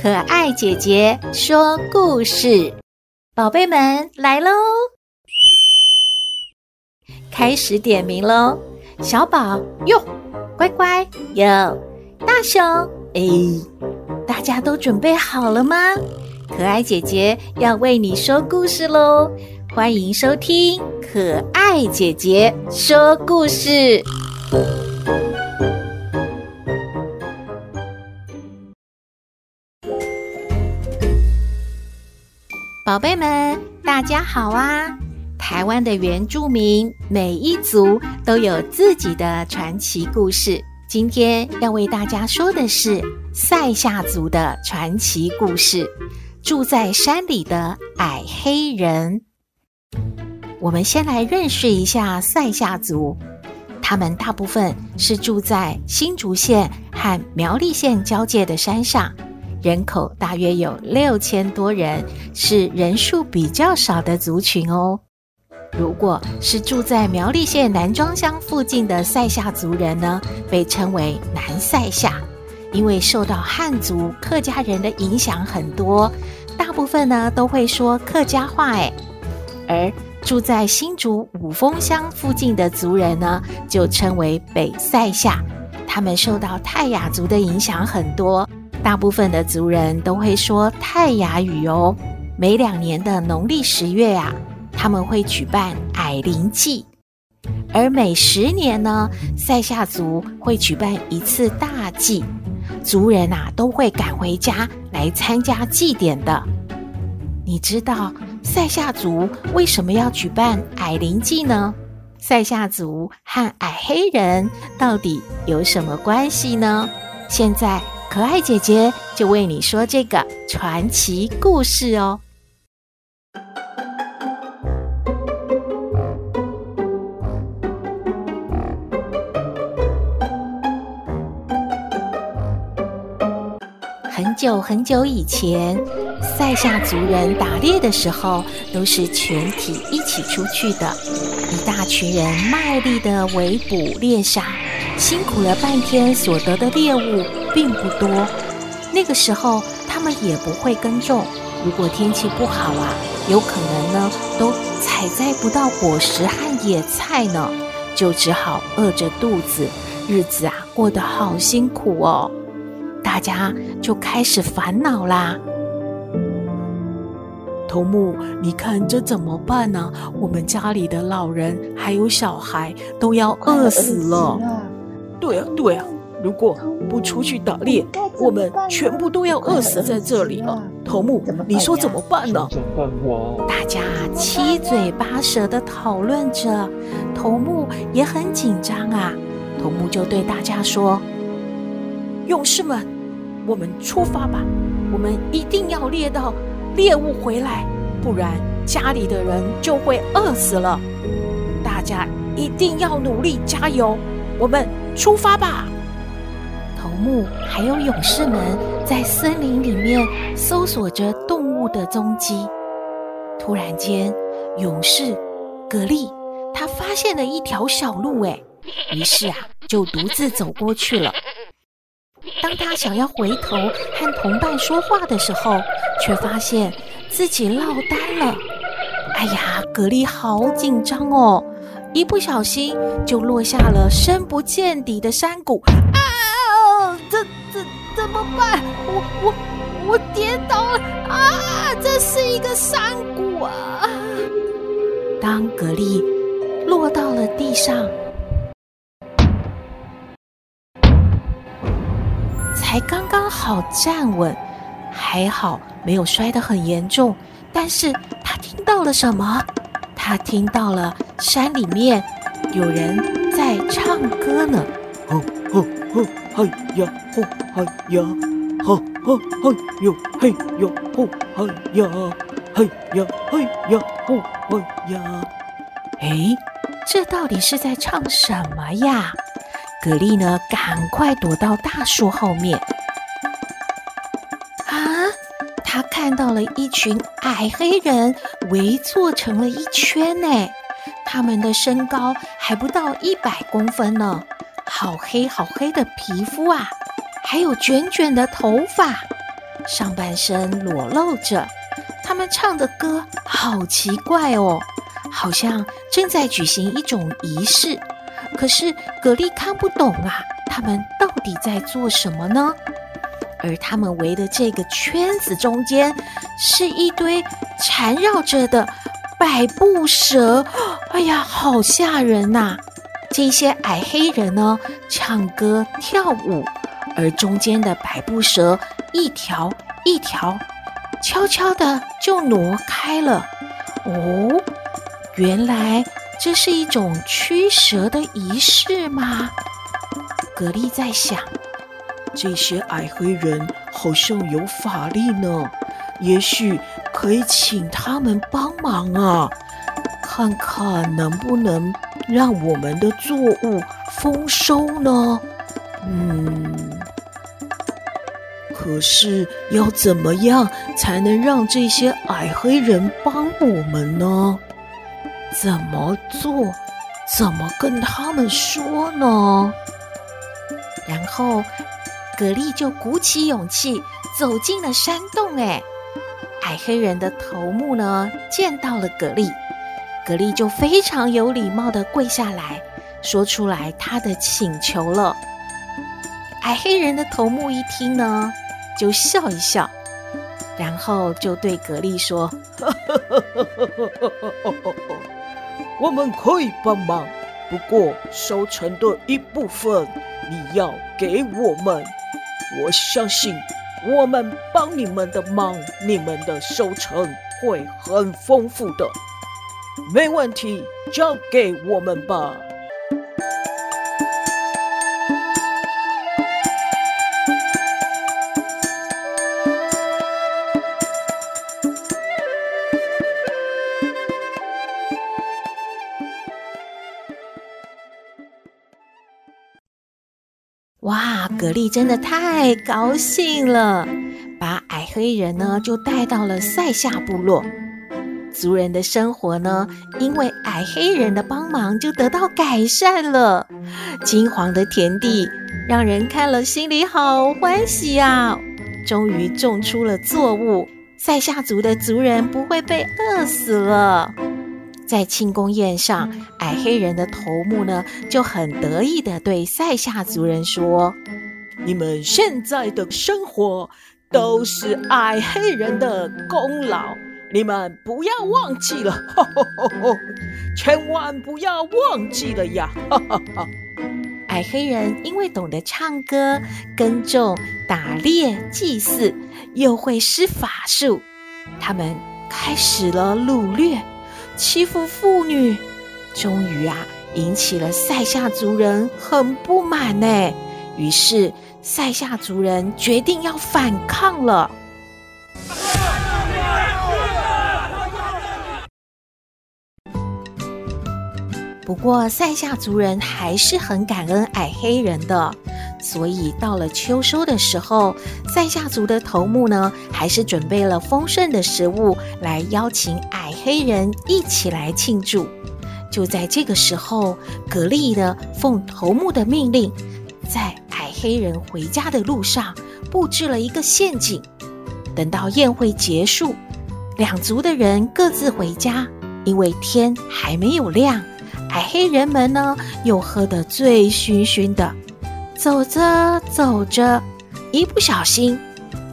可爱姐姐说故事，宝贝们来喽！开始点名喽，小宝哟，乖乖哟，大熊哎，大家都准备好了吗？可爱姐姐要为你说故事喽，欢迎收听可爱姐姐说故事。宝贝们，大家好啊！台湾的原住民每一族都有自己的传奇故事。今天要为大家说的是赛夏族的传奇故事——住在山里的矮黑人。我们先来认识一下赛夏族，他们大部分是住在新竹县和苗栗县交界的山上。人口大约有六千多人，是人数比较少的族群哦。如果是住在苗栗县南庄乡附近的赛夏族人呢，被称为南赛夏，因为受到汉族客家人的影响很多，大部分呢都会说客家话。诶，而住在新竹五峰乡附近的族人呢，就称为北塞夏，他们受到泰雅族的影响很多。大部分的族人都会说泰雅语哦。每两年的农历十月、啊，他们会举办矮灵祭；而每十年呢，塞夏族会举办一次大祭，族人啊都会赶回家来参加祭典的。你知道塞夏族为什么要举办矮灵祭呢？塞夏族和矮黑人到底有什么关系呢？现在。可爱姐姐就为你说这个传奇故事哦。很久很久以前，塞夏族人打猎的时候都是全体一起出去的，一大群人卖力的围捕猎杀，辛苦了半天所得的猎物。并不多，那个时候他们也不会耕种。如果天气不好啊，有可能呢都采摘不到果实和野菜呢，就只好饿着肚子，日子啊过得好辛苦哦。大家就开始烦恼啦。头目，你看这怎么办呢？我们家里的老人还有小孩都要饿死了。对啊，对啊。如果不出去打猎，我们全部都要饿死在这里了。头目，你说怎么办呢？大家七嘴八舌的讨论着，头目也很紧张啊。头目就对大家说：“勇士们，我们出发吧！我们一定要猎到猎物回来，不然家里的人就会饿死了。大家一定要努力加油！我们出发吧！”头目还有勇士们在森林里面搜索着动物的踪迹。突然间，勇士蛤蜊他发现了一条小路，哎，于是啊，就独自走过去了。当他想要回头和同伴说话的时候，却发现自己落单了。哎呀，蛤蜊好紧张哦，一不小心就落下了深不见底的山谷。啊这这怎么办？我我我跌倒了啊！这是一个山谷啊！当蛤蜊落到了地上，才刚刚好站稳，还好没有摔得很严重。但是他听到了什么？他听到了山里面有人在唱歌呢！吼吼吼！嘿呀，吼嘿呀，吼吼嘿哟嘿哟吼嘿呀，嘿呀嘿呀吼嘿呀。哎，这到底是在唱什么呀？蛤蜊呢，赶快躲到大树后面。看到了一群矮黑人围坐成了一圈呢。他们的身高还不到一百公分呢，好黑好黑的皮肤啊，还有卷卷的头发，上半身裸露着。他们唱的歌好奇怪哦，好像正在举行一种仪式。可是蛤蜊看不懂啊，他们到底在做什么呢？而他们围的这个圈子中间，是一堆缠绕着的百步蛇。哎呀，好吓人呐！这些矮黑人呢，唱歌跳舞，而中间的百步蛇一条一条。悄悄的就挪开了。哦，原来这是一种驱蛇的仪式吗？蛤蜊在想，这些矮黑人好像有法力呢，也许可以请他们帮忙啊，看看能不能让我们的作物丰收呢？嗯。可是要怎么样才能让这些矮黑人帮我们呢？怎么做？怎么跟他们说呢？然后，蛤蜊就鼓起勇气走进了山洞。哎，矮黑人的头目呢，见到了蛤蜊，蛤蜊就非常有礼貌地跪下来，说出来他的请求了。矮黑人的头目一听呢，就笑一笑，然后就对蛤蜊说：“我们可以帮忙，不过收成的一部分你要给我们。我相信我们帮你们的忙，你们的收成会很丰富的。没问题，交给我们吧。”哇，蛤蜊真的太高兴了，把矮黑人呢就带到了塞夏部落。族人的生活呢，因为矮黑人的帮忙就得到改善了。金黄的田地让人看了心里好欢喜呀！终于种出了作物，塞夏族的族人不会被饿死了。在庆功宴上，矮黑人的头目呢就很得意地对塞夏族人说：“你们现在的生活都是矮黑人的功劳，你们不要忘记了，呵呵呵呵，千万不要忘记了呀！”哈哈哈。矮黑人因为懂得唱歌、耕种、打猎、祭祀，又会施法术，他们开始了掳掠。欺负妇女，终于啊，引起了塞夏族人很不满呢。于是塞夏族人决定要反抗了。不过赛夏族人还是很感恩矮黑人的，所以到了秋收的时候，赛夏族的头目呢，还是准备了丰盛的食物来邀请矮黑人一起来庆祝。就在这个时候，格力呢，奉头目的命令，在黑人回家的路上布置了一个陷阱。等到宴会结束，两族的人各自回家，因为天还没有亮。矮黑人们呢，又喝得醉醺醺的，走着走着，一不小心，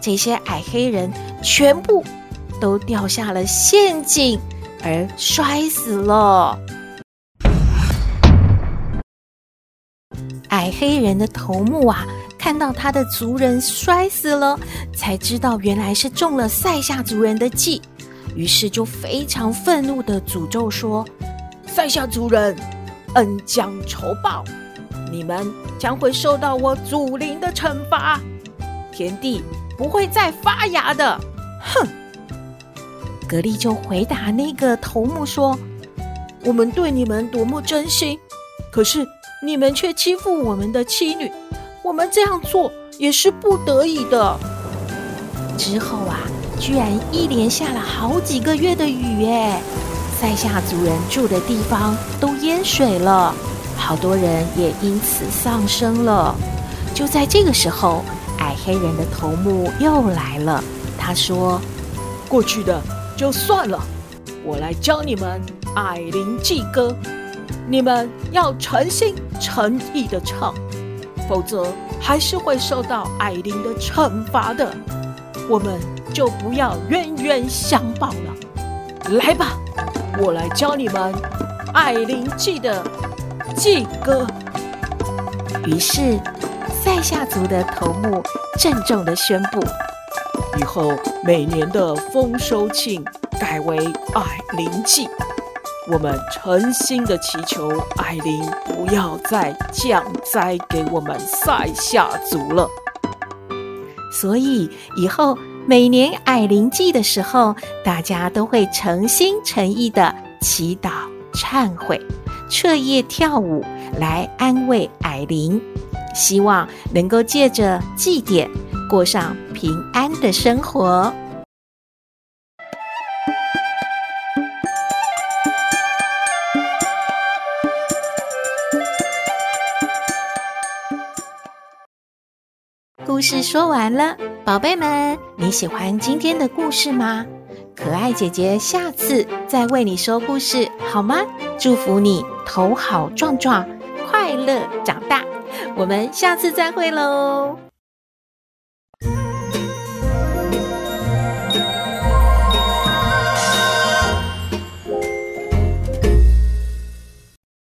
这些矮黑人全部都掉下了陷阱，而摔死了。矮黑人的头目啊，看到他的族人摔死了，才知道原来是中了塞夏族人的计，于是就非常愤怒地诅咒说。塞夏族人，恩将仇报，你们将会受到我祖灵的惩罚，田地不会再发芽的。哼！格力就回答那个头目说：“我们对你们多么真心，可是你们却欺负我们的妻女，我们这样做也是不得已的。”之后啊，居然一连下了好几个月的雨，哎。塞夏族人住的地方都淹水了，好多人也因此丧生了。就在这个时候，矮黑人的头目又来了。他说：“过去的就算了，我来教你们矮灵祭歌。你们要诚心诚意的唱，否则还是会受到矮灵的惩罚的。我们就不要冤冤相报了。来吧，我来教你们矮灵祭的祭歌。”于是。塞夏族的头目郑重地宣布：以后每年的丰收庆改为矮灵祭。我们诚心的祈求矮灵不要再降灾给我们赛夏族了。所以以后每年矮灵祭的时候，大家都会诚心诚意的祈祷、忏悔、彻夜跳舞来安慰矮灵。希望能够借着祭典过上平安的生活。故事说完了，宝贝们，你喜欢今天的故事吗？可爱姐姐下次再为你说故事，好吗？祝福你头好壮壮，快乐长大。我们下次再会喽。